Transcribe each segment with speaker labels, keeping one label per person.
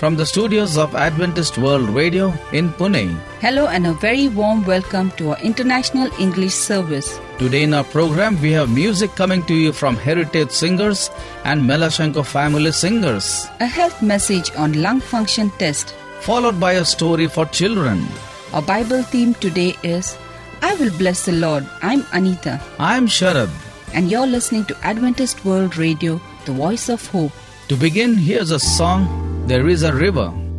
Speaker 1: from the studios of Adventist World Radio in Pune.
Speaker 2: Hello and a very warm welcome to our International English service.
Speaker 1: Today in our program, we have music coming to you from Heritage Singers and Melashenko Family Singers,
Speaker 2: A health message on lung function test.
Speaker 1: followed by a story for children.
Speaker 2: Our Bible theme today is I will bless the Lord. I'm Anita
Speaker 1: I'm Sharad.
Speaker 2: and you're listening to Adventist World Radio, the voice of hope.
Speaker 1: To begin, here's a song, There is a River.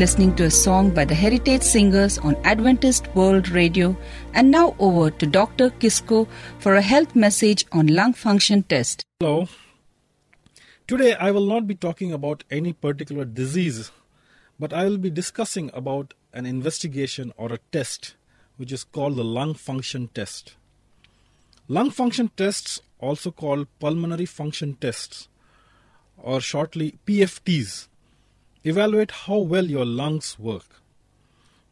Speaker 2: Listening to a song by the Heritage Singers on Adventist World Radio, and now over to Dr. Kisko for a health message on lung function test.
Speaker 3: Hello. Today I will not be talking about any particular disease, but I will be discussing about an investigation or a test which is called the lung function test. Lung function tests, also called pulmonary function tests, or shortly PFTs, evaluate how well your lungs work.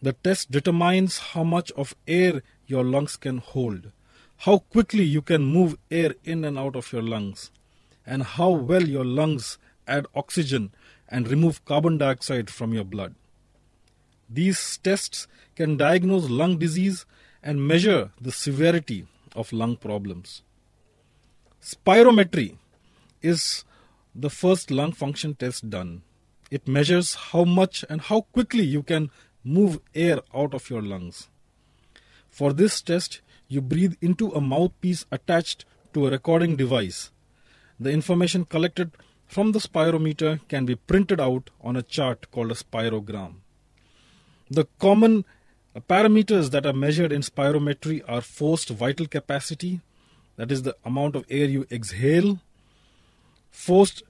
Speaker 3: The test determines how much of air your lungs can hold, how quickly you can move air in and out of your lungs, and how well your lungs add oxygen and remove carbon dioxide from your blood. These tests can diagnose lung disease and measure the severity of lung problems. Spirometry is the first lung function test done. It measures how much and how quickly you can move air out of your lungs. For this test, you breathe into a mouthpiece attached to a recording device. The information collected from the spirometer can be printed out on a chart called a spirogram. The common parameters that are measured in spirometry are forced vital capacity, that is the amount of air you exhale, forced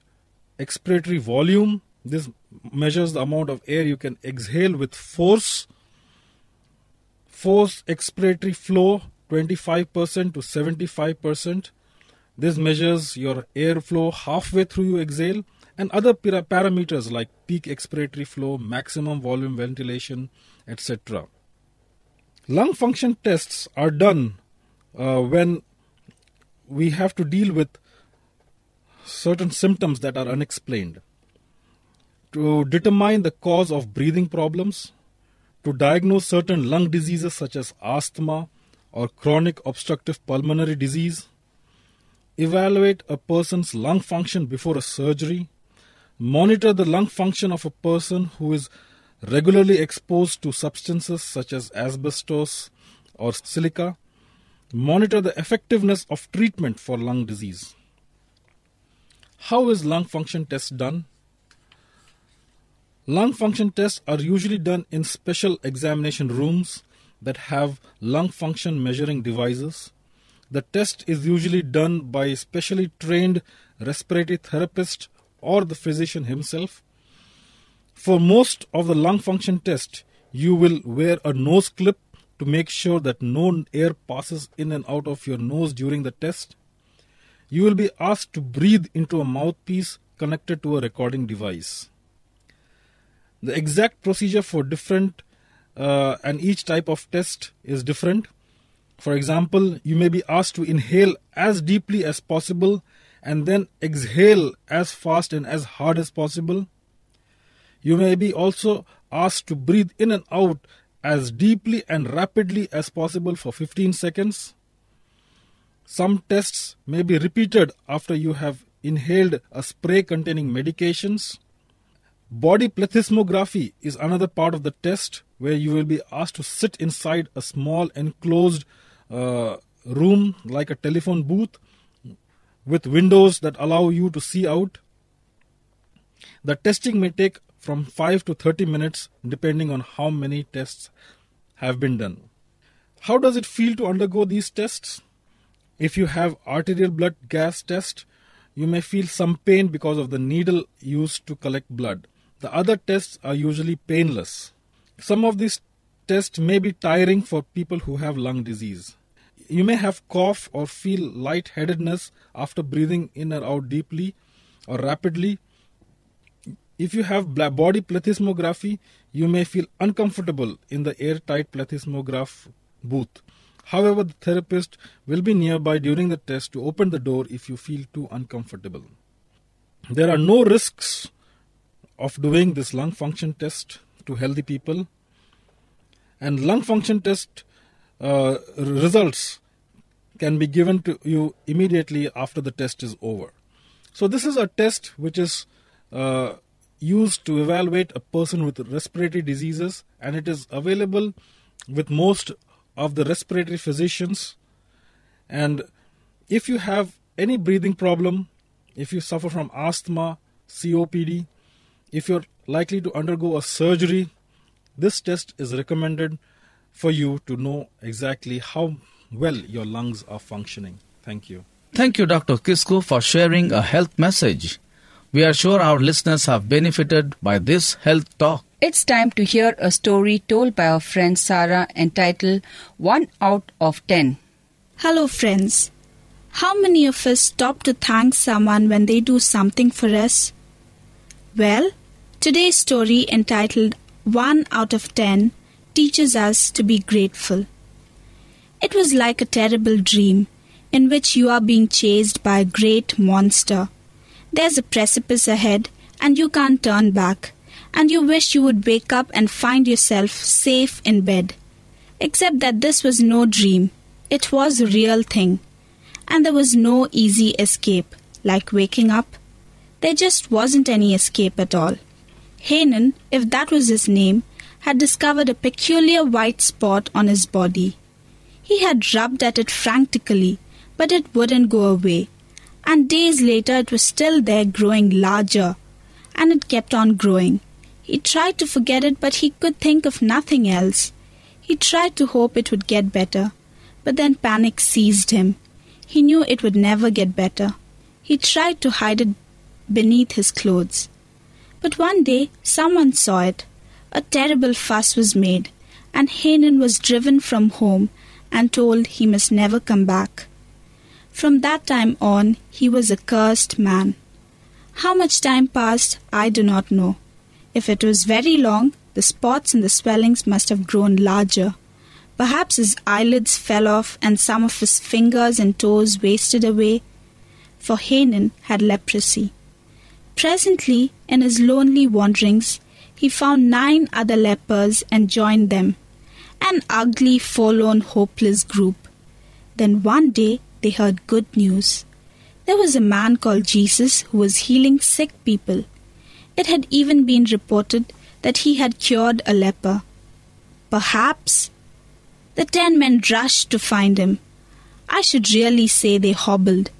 Speaker 3: expiratory volume, this measures the amount of air you can exhale with force, forced expiratory flow 25% to 75%. This measures your airflow halfway through you exhale and other para- parameters like peak expiratory flow, maximum volume ventilation, etc. Lung function tests are done uh, when we have to deal with certain symptoms that are unexplained. To determine the cause of breathing problems, to diagnose certain lung diseases such as asthma or chronic obstructive pulmonary disease, evaluate a person's lung function before a surgery, monitor the lung function of a person who is regularly exposed to substances such as asbestos or silica, monitor the effectiveness of treatment for lung disease. How is lung function test done? Lung function tests are usually done in special examination rooms that have lung function measuring devices. The test is usually done by a specially trained respiratory therapist or the physician himself. For most of the lung function test, you will wear a nose clip to make sure that no air passes in and out of your nose during the test. You will be asked to breathe into a mouthpiece connected to a recording device. The exact procedure for different uh, and each type of test is different. For example, you may be asked to inhale as deeply as possible and then exhale as fast and as hard as possible. You may be also asked to breathe in and out as deeply and rapidly as possible for 15 seconds. Some tests may be repeated after you have inhaled a spray containing medications. Body plethysmography is another part of the test where you will be asked to sit inside a small enclosed uh, room like a telephone booth with windows that allow you to see out. The testing may take from 5 to 30 minutes depending on how many tests have been done. How does it feel to undergo these tests? If you have arterial blood gas test, you may feel some pain because of the needle used to collect blood. The other tests are usually painless. Some of these tests may be tiring for people who have lung disease. You may have cough or feel lightheadedness after breathing in or out deeply or rapidly. If you have body plethysmography, you may feel uncomfortable in the airtight plethysmograph booth. However, the therapist will be nearby during the test to open the door if you feel too uncomfortable. There are no risks of doing this lung function test to healthy people. And lung function test uh, results can be given to you immediately after the test is over. So, this is a test which is uh, used to evaluate a person with respiratory diseases, and it is available with most of the respiratory physicians. And if you have any breathing problem, if you suffer from asthma, COPD, if you're likely to undergo a surgery, this test is recommended for you to know exactly how well your lungs are functioning. Thank you.
Speaker 1: Thank you, Dr. Kisko, for sharing a health message. We are sure our listeners have benefited by this health talk.
Speaker 2: It's time to hear a story told by our friend Sarah entitled 1 out of 10.
Speaker 4: Hello, friends. How many of us stop to thank someone when they do something for us? Well, today's story entitled 1 out of 10 teaches us to be grateful. It was like a terrible dream in which you are being chased by a great monster. There's a precipice ahead and you can't turn back, and you wish you would wake up and find yourself safe in bed. Except that this was no dream, it was a real thing, and there was no easy escape, like waking up. There just wasn't any escape at all. Hanan, if that was his name, had discovered a peculiar white spot on his body. He had rubbed at it frantically, but it wouldn't go away. And days later, it was still there growing larger. And it kept on growing. He tried to forget it, but he could think of nothing else. He tried to hope it would get better, but then panic seized him. He knew it would never get better. He tried to hide it beneath his clothes. But one day, someone saw it. A terrible fuss was made, and Hanan was driven from home and told he must never come back. From that time on, he was a cursed man. How much time passed, I do not know. If it was very long, the spots and the swellings must have grown larger. Perhaps his eyelids fell off and some of his fingers and toes wasted away, for Hanan had leprosy. Presently, in his lonely wanderings, he found nine other lepers and joined them, an ugly, forlorn, hopeless group. Then one day they heard good news. There was a man called Jesus who was healing sick people. It had even been reported that he had cured a leper. Perhaps. The ten men rushed to find him. I should really say they hobbled,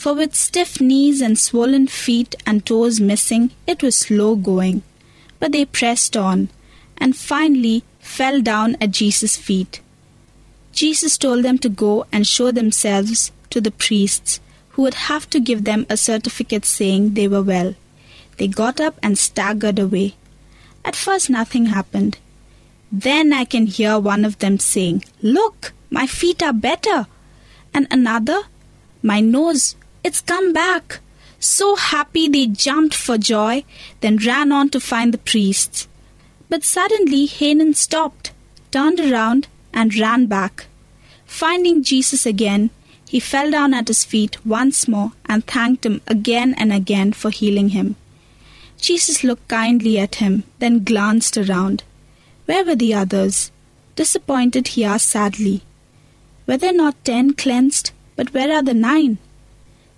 Speaker 4: for with stiff knees and swollen feet and toes missing, it was slow going. But they pressed on, and finally fell down at Jesus' feet. Jesus told them to go and show themselves to the priests, who would have to give them a certificate saying they were well. They got up and staggered away. At first, nothing happened. Then I can hear one of them saying, Look, my feet are better. And another, My nose, it's come back. So happy they jumped for joy, then ran on to find the priests. But suddenly Hanan stopped, turned around, and ran back. Finding Jesus again, he fell down at his feet once more and thanked him again and again for healing him. Jesus looked kindly at him, then glanced around. Where were the others? Disappointed, he asked sadly. Were there not ten cleansed? But where are the nine?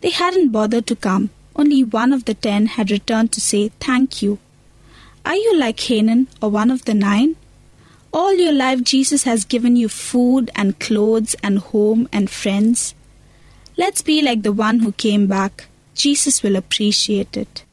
Speaker 4: They hadn't bothered to come. Only one of the ten had returned to say thank you. Are you like Hanan or one of the nine? All your life, Jesus has given you food and clothes and home and friends. Let's be like the one who came back. Jesus will appreciate it.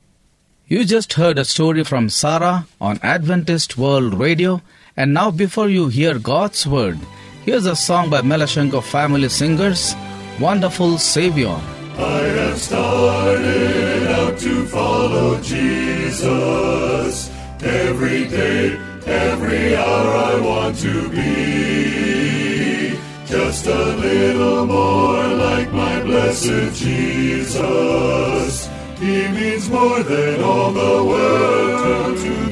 Speaker 1: You just heard a story from Sarah on Adventist World Radio, and now before you hear God's Word, here's a song by Melashenko Family Singers, Wonderful Savior.
Speaker 5: I have started out to follow Jesus. Every day, every hour I want to be just a little more like my blessed Jesus. He means more than all the world to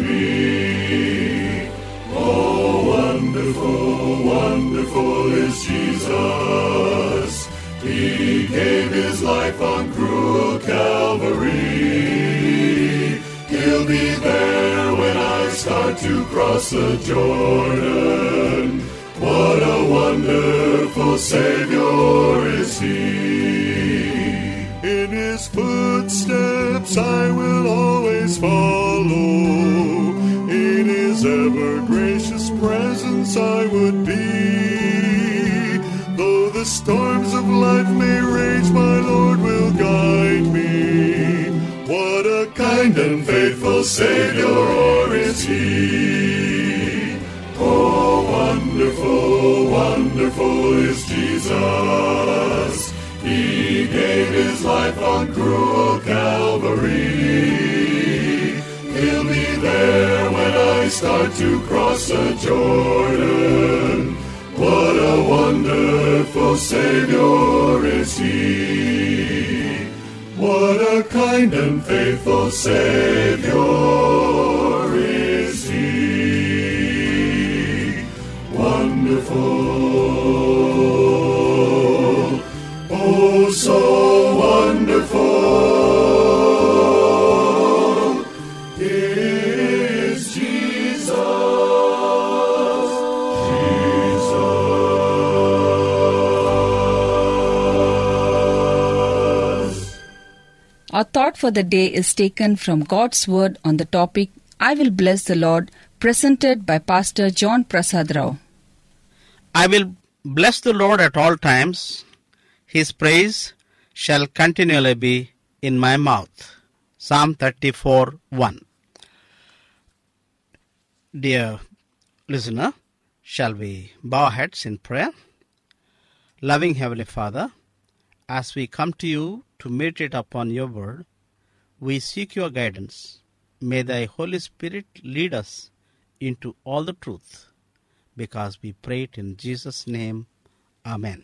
Speaker 5: to cross the Jordan. What a wonderful Savior is He. In His footsteps I will always follow. In His ever gracious presence I would be. Though the storms of life may rage, my Lord will guide me. What a kind and faithful Savior wonderful is Jesus. He gave His life on cruel Calvary. He'll be there when I start to cross the Jordan. What a wonderful Savior is He. What a kind and faithful Savior
Speaker 2: for the day is taken from God's Word on the topic I will bless the Lord, presented by Pastor John Prasad Rao.
Speaker 6: I will bless the Lord at all times. His praise shall continually be in my mouth. Psalm 34 1. Dear listener, shall we bow heads in prayer? Loving Heavenly Father, as we come to you to meditate upon your word, we seek your guidance. May thy Holy Spirit lead us into all the truth because we pray it in Jesus' name. Amen.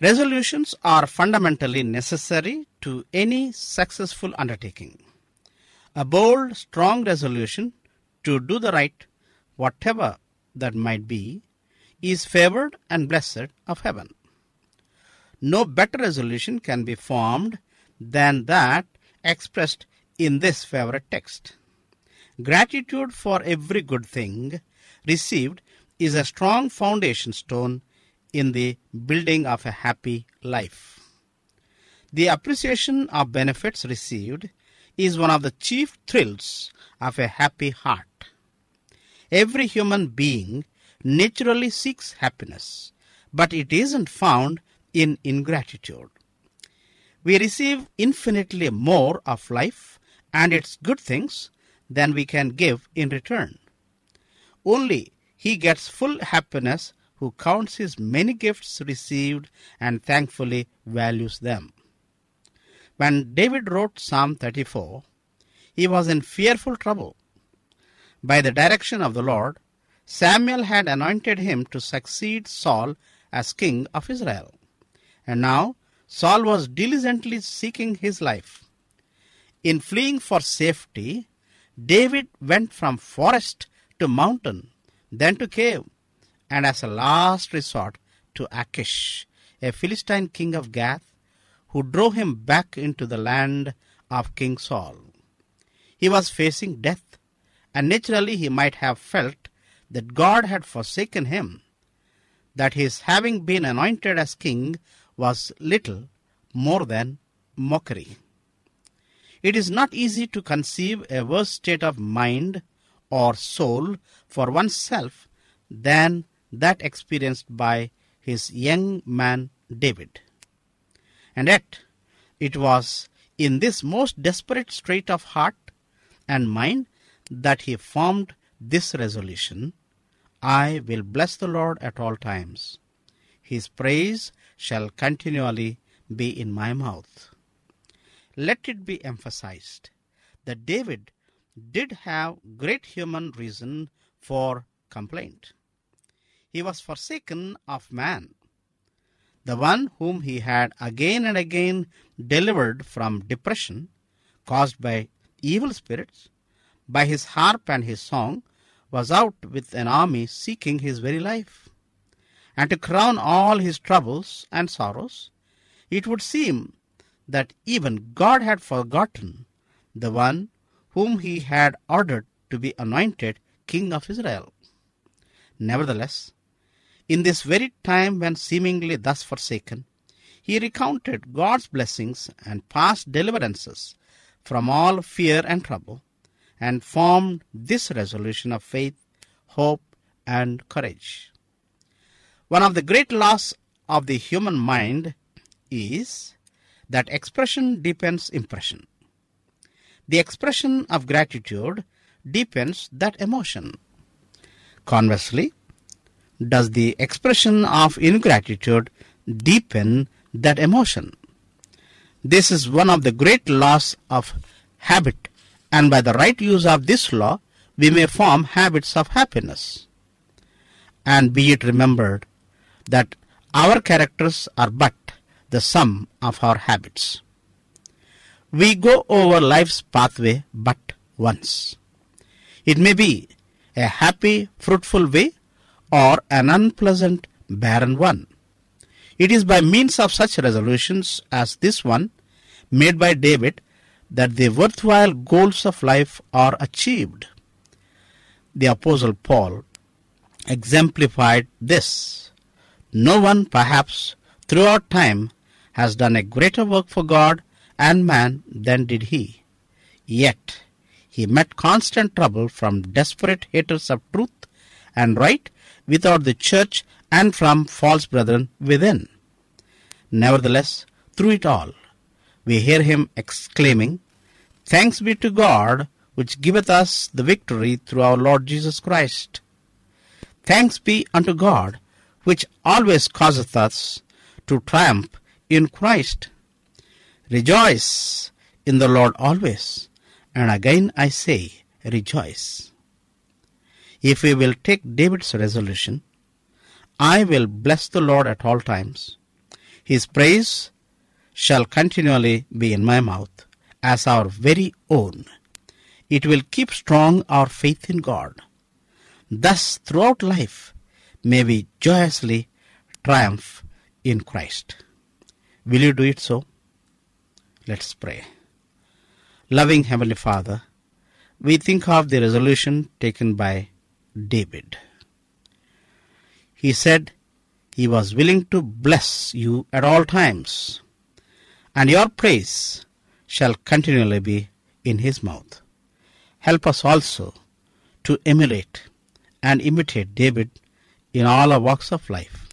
Speaker 6: Resolutions are fundamentally necessary to any successful undertaking. A bold, strong resolution to do the right, whatever that might be, is favored and blessed of heaven. No better resolution can be formed than that expressed in this favorite text. Gratitude for every good thing received is a strong foundation stone in the building of a happy life. The appreciation of benefits received is one of the chief thrills of a happy heart. Every human being naturally seeks happiness, but it isn't found in ingratitude. We receive infinitely more of life and its good things than we can give in return. Only he gets full happiness who counts his many gifts received and thankfully values them. When David wrote Psalm 34, he was in fearful trouble. By the direction of the Lord, Samuel had anointed him to succeed Saul as king of Israel. And now Saul was diligently seeking his life. In fleeing for safety, David went from forest to mountain, then to cave, and as a last resort to Achish, a Philistine king of Gath, who drove him back into the land of King Saul. He was facing death, and naturally he might have felt that God had forsaken him, that his having been anointed as king was little more than mockery. It is not easy to conceive a worse state of mind or soul for oneself than that experienced by his young man David. And yet, it was in this most desperate strait of heart and mind that he formed this resolution I will bless the Lord at all times. His praise shall continually be in my mouth. Let it be emphasized that David did have great human reason for complaint. He was forsaken of man, the one whom he had again and again delivered from depression caused by evil spirits, by his harp and his song, was out with an army seeking his very life. And to crown all his troubles and sorrows, it would seem that even God had forgotten the one whom he had ordered to be anointed king of Israel. Nevertheless, in this very time when seemingly thus forsaken, he recounted God's blessings and past deliverances from all fear and trouble, and formed this resolution of faith, hope, and courage. One of the great laws of the human mind is that expression deepens impression. The expression of gratitude deepens that emotion. Conversely, does the expression of ingratitude deepen that emotion? This is one of the great laws of habit, and by the right use of this law, we may form habits of happiness. And be it remembered that our characters are but the sum of our habits. We go over life's pathway but once. It may be a happy, fruitful way or an unpleasant, barren one. It is by means of such resolutions as this one, made by David, that the worthwhile goals of life are achieved. The Apostle Paul exemplified this. No one, perhaps, throughout time has done a greater work for God and man than did he. Yet, he met constant trouble from desperate haters of truth and right without the church and from false brethren within. Nevertheless, through it all, we hear him exclaiming, Thanks be to God, which giveth us the victory through our Lord Jesus Christ. Thanks be unto God, which always causeth us to triumph in Christ. Rejoice in the Lord always, and again I say, rejoice. If we will take David's resolution, I will bless the Lord at all times. His praise shall continually be in my mouth as our very own. It will keep strong our faith in God. Thus, throughout life, may we joyously triumph in Christ. Will you do it so? Let's pray. Loving Heavenly Father, we think of the resolution taken by David. He said he was willing to bless you at all times, and your praise shall continually be in his mouth. Help us also to emulate and imitate David in all our walks of life,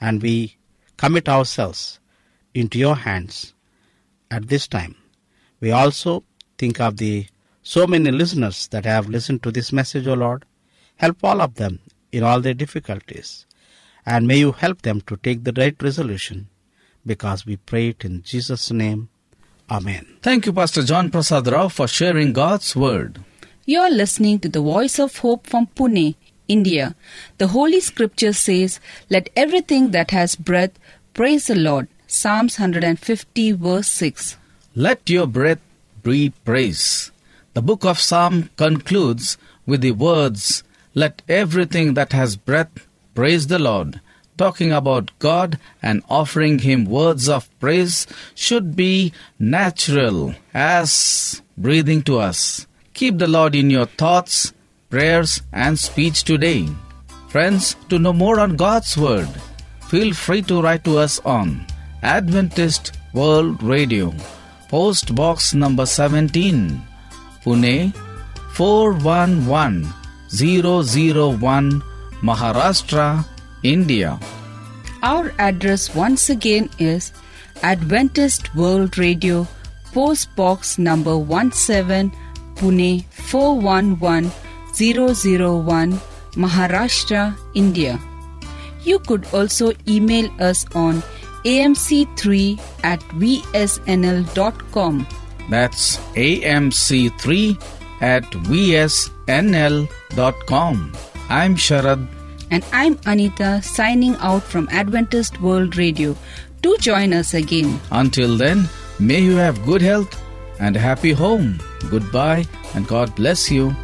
Speaker 6: and we commit ourselves into your hands at this time. We also think of the so many listeners that have listened to this message, O Lord. Help all of them in all their difficulties. And may you help them to take the right resolution because we pray it in Jesus' name. Amen.
Speaker 1: Thank you, Pastor John Prasad Rao, for sharing God's Word.
Speaker 2: You are listening to the voice of hope from Pune, India. The Holy Scripture says, Let everything that has breath praise the Lord. Psalms 150, verse 6.
Speaker 1: Let your breath breathe praise. The book of Psalm concludes with the words, Let everything that has breath praise the Lord. Talking about God and offering Him words of praise should be natural as breathing to us. Keep the Lord in your thoughts, prayers, and speech today. Friends, to know more on God's Word, feel free to write to us on Adventist World Radio, Post Box number 17, Pune 411001, Maharashtra, India.
Speaker 2: Our address once again is Adventist World Radio, Post Box number 17, Pune 411001, Maharashtra, India. You could also email us on amc3 at vsnl.com.
Speaker 1: That's amc3 at vsnl.com. I'm Sharad.
Speaker 2: And I'm Anita signing out from Adventist World Radio. Do join us again.
Speaker 1: Until then, may you have good health and a happy home. Goodbye and God bless you.